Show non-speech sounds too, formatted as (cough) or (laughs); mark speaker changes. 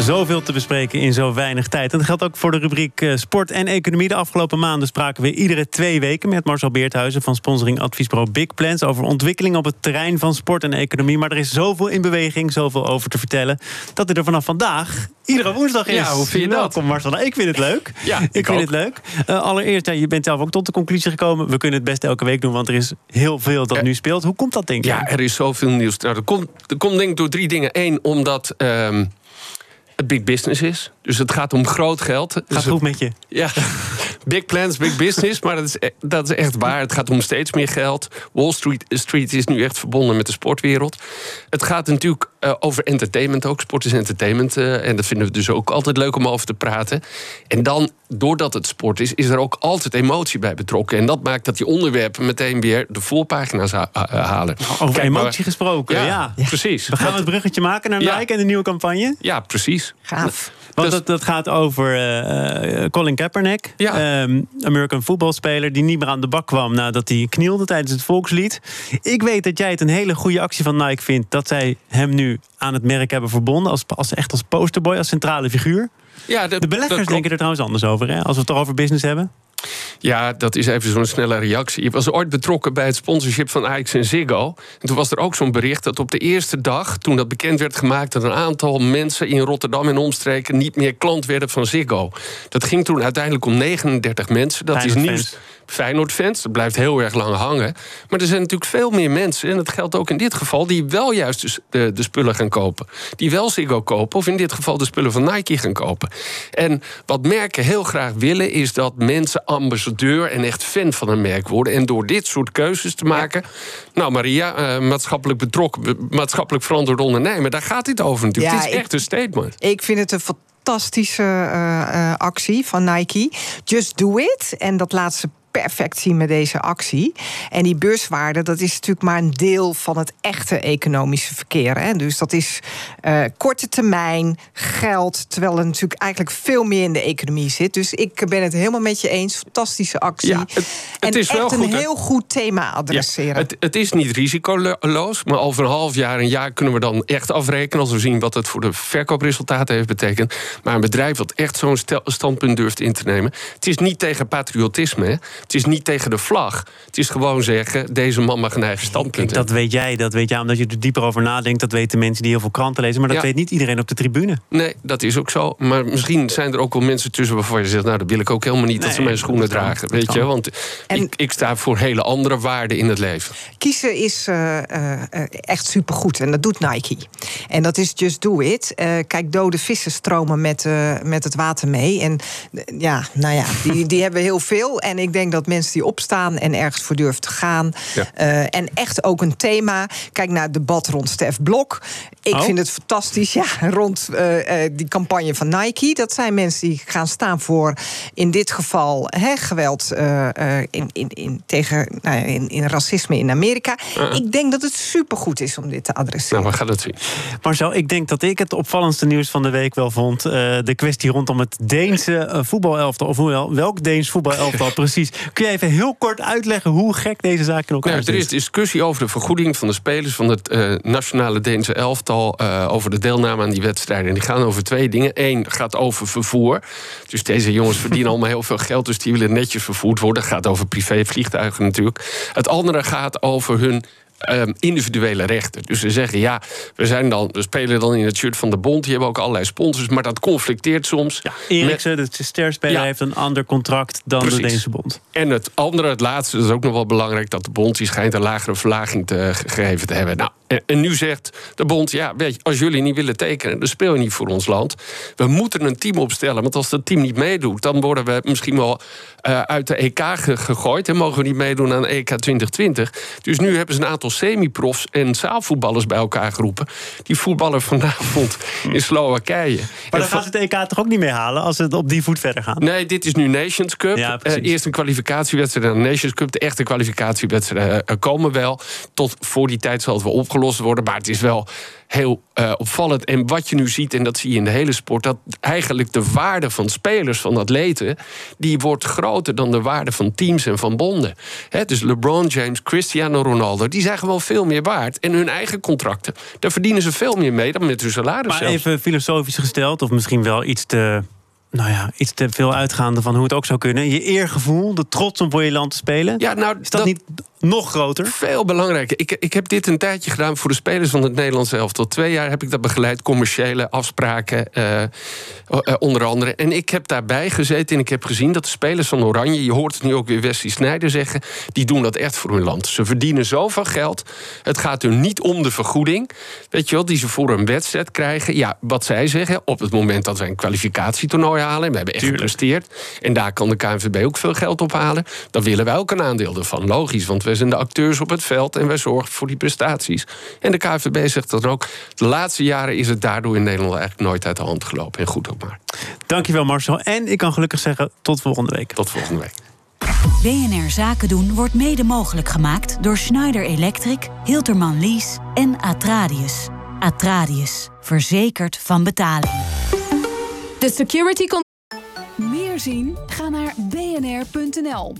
Speaker 1: Zoveel te bespreken in zo weinig tijd. En dat geldt ook voor de rubriek eh, Sport en Economie. De afgelopen maanden spraken we iedere twee weken met Marcel Beerthuizen van sponsoring adviesbureau Big Plans over ontwikkeling op het terrein van sport en economie. Maar er is zoveel in beweging, zoveel over te vertellen, dat hij er vanaf vandaag iedere woensdag is.
Speaker 2: Ja, hoe vind je dat?
Speaker 1: Welkom Marcel. Nou, ik vind het leuk. (laughs)
Speaker 2: Ja,
Speaker 1: ik,
Speaker 2: ik
Speaker 1: vind het leuk. Eh, allereerst, ja, je bent zelf ook tot de conclusie gekomen. We kunnen het best elke week doen, want er is heel veel dat
Speaker 2: Eh,
Speaker 1: nu speelt. Hoe komt dat, denk je?
Speaker 2: Ja, er is zoveel nieuws. Nou, dat, komt, dat komt denk ik door drie dingen. Eén, omdat ehm, het big business is. Dus het gaat om groot geld.
Speaker 1: Gaat
Speaker 2: Dus
Speaker 1: goed met je?
Speaker 2: Ja, (laughs) big plans, big business. Maar dat is, e- dat is echt waar. Het gaat om steeds meer geld. Wall Street, Street is nu echt verbonden met de sportwereld. Het gaat natuurlijk eh, over entertainment ook. Sport is entertainment. eh, en dat vinden we dus ook altijd leuk om over te praten. En dan, doordat het sport is, is er ook altijd emotie bij betrokken. En dat maakt dat die onderwerpen meteen weer de voorpagina's ha- ha- halen.
Speaker 1: Over
Speaker 2: Kijk maar-
Speaker 1: emotie gesproken, ja.
Speaker 2: Ja, precies.
Speaker 1: We gaan het bruggetje maken naar
Speaker 2: Ja.
Speaker 1: Nike en de nieuwe campagne.
Speaker 2: Ja, precies.
Speaker 3: Gaaf.
Speaker 1: Want
Speaker 2: Dus-
Speaker 1: dat, dat gaat over eh, eh, Colin Kaepernick,
Speaker 2: Ja.
Speaker 1: ehm, American voetbalspeler... die niet meer aan de bak kwam nadat hij knielde tijdens het volkslied. Ik weet dat jij het een hele goede actie van Nike vindt... dat zij hem nu aan het merk hebben verbonden... als, als, echt als posterboy, als centrale figuur.
Speaker 2: Ja,
Speaker 1: De beleggers denken er trouwens anders over, hè? als we het toch over business hebben.
Speaker 2: Ja, dat is even zo'n snelle reactie. Ik was ooit betrokken bij het sponsorship van Ajax en Ziggo. En toen was er ook zo'n bericht dat op de eerste dag... toen dat bekend werd gemaakt... dat een aantal mensen in Rotterdam en omstreken... niet meer klant werden van Ziggo. Dat ging toen uiteindelijk om 39 mensen. Dat is nieuws. Feyenoord-fans, dat blijft heel erg lang hangen. Maar er zijn natuurlijk veel meer mensen... en dat geldt ook in dit geval... die wel juist de, de, de spullen gaan kopen. Die wel Ziggo kopen... of in dit geval de spullen van Nike gaan kopen. En wat merken heel graag willen... is dat mensen ambassadeur en echt fan van een merk worden. En door dit soort keuzes te maken... Nou, Maria, eh, maatschappelijk betrokken... be- maatschappelijk verantwoord ondernemen... daar gaat dit over natuurlijk.
Speaker 3: Ja,
Speaker 2: dit is
Speaker 3: ik-
Speaker 2: echt een statement.
Speaker 3: Ik vind het een fantastische eh, eh, actie van Nike. Just do it. En dat laat ze perfect zien met deze actie. En die beurswaarde, dat is natuurlijk maar een deel van het echte economische verkeer. Hè? Dus dat is eh, korte termijn geld, terwijl er natuurlijk eigenlijk veel meer in de economie zit. Dus ik ben het helemaal met je eens. Fantastische actie.
Speaker 2: Ja, het- het
Speaker 3: en
Speaker 2: is wel
Speaker 3: echt
Speaker 2: goed,
Speaker 3: een heel goed thema
Speaker 2: Ja,
Speaker 3: adresseren.
Speaker 2: het, het is niet risicoloos, maar over een half jaar, een jaar kunnen we dan echt afrekenen als we zien wat het voor de verkoopresultaten heeft betekend. Maar een bedrijf dat echt zo'n standpunt durft in te nemen. Het is niet tegen patriotisme, hè. Het is niet tegen de vlag. Het is gewoon zeggen: deze man mag een eigen standpunt
Speaker 1: dat weet jij, dat weet jij omdat je er dieper over nadenkt. Dat weten mensen die heel veel kranten lezen. Maar dat
Speaker 2: Ja.
Speaker 1: weet niet iedereen op de tribune.
Speaker 2: Nee, dat is ook zo. Maar misschien zijn er ook wel mensen tussen waarvan je zegt: Nou, dat wil ik ook helemaal niet dat ze mijn schoenen
Speaker 1: dat
Speaker 2: dragen.
Speaker 1: dat
Speaker 2: Weet
Speaker 1: kan.
Speaker 2: je, want
Speaker 3: En-
Speaker 2: ik, ik sta voor hele andere waarden in het leven.
Speaker 3: Kiezen is eh, eh, eh, echt supergoed en dat doet Nike. En dat is just do it. Eh, kijk, dode vissen stromen met, eh, met het water mee. En ja, nou ja, die, die (laughs) hebben heel veel. En ik denk dat mensen die opstaan en ergens voor durven te gaan.
Speaker 2: Ja.
Speaker 3: eh, en echt ook een thema. Kijk naar het debat rond Stef Blok. Ik
Speaker 1: Oh.
Speaker 3: vind het fantastisch, ja, (laughs) rond eh, eh, die campagne van Nike. Dat zijn mensen die gaan staan voor, in dit geval, hè, geweld eh, eh, in, in, in, tegen nou ja, in, in racisme in Amerika. Ik denk dat het supergoed is om dit te adresseren.
Speaker 2: Nou, we gaan het zien.
Speaker 1: Marcel, ik denk dat ik het opvallendste nieuws van de week wel vond. Eh, de kwestie rondom het Deense voetbalelftal. Of hoewel, welk Deens voetbalelftal (laughs) precies. Kun je even heel kort uitleggen hoe gek deze zaak in elkaar
Speaker 2: Nou, er is
Speaker 1: zit?
Speaker 2: discussie over de vergoeding van de spelers van het eh, nationale Deense elftal. eh, over de deelname aan die wedstrijden. En die gaan over twee dingen. Eén gaat over vervoer. Dus deze jongens (laughs) verdienen allemaal heel veel geld. Dus die willen netjes vervoerd worden. Gaat over privévliegtuigen natuurlijk. Het andere gaat over hun. Ehm, individuele rechten. Dus ze zeggen, ja, we, zijn dan, we spelen dan in het shirt van de bond. Die hebben ook allerlei sponsors, maar dat conflicteert soms.
Speaker 1: Ja,
Speaker 2: met-
Speaker 1: Eriksen, de sterspeler,
Speaker 2: Ja.
Speaker 1: heeft een ander contract dan de. Deense bond.
Speaker 2: En het andere, het laatste, dat is ook nog wel belangrijk... dat de bond die schijnt een lagere verlaging te ge- gegeven te hebben. Nou, en, en nu zegt de bond, ja, weet je, als jullie niet willen tekenen... dan speel je niet voor ons land. We moeten een team opstellen, want als dat team niet meedoet... dan worden we misschien wel eh, uit de EK ge- gegooid... en mogen we niet meedoen aan EK 2020. Dus nu hebben ze een aantal semi-profs en zaalvoetballers bij elkaar geroepen. Die voetballen vanavond in Slowakije.
Speaker 1: Maar dan gaan ze het EK toch ook niet meer halen als ze op die voet verder gaan?
Speaker 2: Nee, dit is nu Nations Cup.
Speaker 1: Ja.
Speaker 2: Eh, eerst een kwalificatiewedstrijd en een Nations Cup. De echte kwalificatiewedstrijden eh, komen wel. Tot voor die tijd zal het wel opgelost worden. Maar het is wel heel uh, opvallend. En wat je nu ziet, en dat zie je in de hele sport, dat eigenlijk de waarde van spelers, van atleten, die wordt groter dan de waarde van teams en van bonden. He, dus LeBron James, Cristiano Ronaldo, die zijn gewoon veel meer waard. En hun eigen contracten, daar verdienen ze veel meer mee dan met hun salaris.
Speaker 1: Maar even filosofisch gesteld, of misschien wel iets te nou ja, iets te veel uitgaande van hoe het ook zou kunnen. Je eergevoel, de trots om voor je land te spelen. Ja, nou, is dat, niet nog groter?
Speaker 2: Veel belangrijker. Ik, ik heb dit een tijdje gedaan voor de spelers van het Nederlands elftal. Twee jaar heb ik dat begeleid, commerciële afspraken uh, onder andere. En ik heb daarbij gezeten en ik heb gezien dat de spelers van Oranje... je hoort het nu ook weer Wesley Snijder zeggen... die doen dat echt voor hun land. Ze verdienen zoveel geld. Het gaat er niet om de vergoeding, weet je wel, die ze voor een wedstrijd krijgen. Ja, wat zij zeggen, op het moment dat wij een kwalificatietoernooi halen... we hebben echt gepresteerd, en daar kan de KNVB ook veel geld op halen... dan willen wij ook een aandeel ervan, logisch, want wij zijn de acteurs op het veld en wij zorgen voor die prestaties. En de KVB zegt dat ook. De laatste jaren is het daardoor in Nederland eigenlijk nooit uit de hand gelopen. En goed ook maar.
Speaker 1: Dankjewel Marcel. En ik kan gelukkig zeggen tot volgende week.
Speaker 2: Tot volgende week.
Speaker 4: BNR Zaken doen wordt mede mogelijk gemaakt door Schneider Electric, Hilterman Lease en Atradius. Atradius, verzekerd van betaling.
Speaker 5: De security. Meer zien? Ga naar bnr.nl.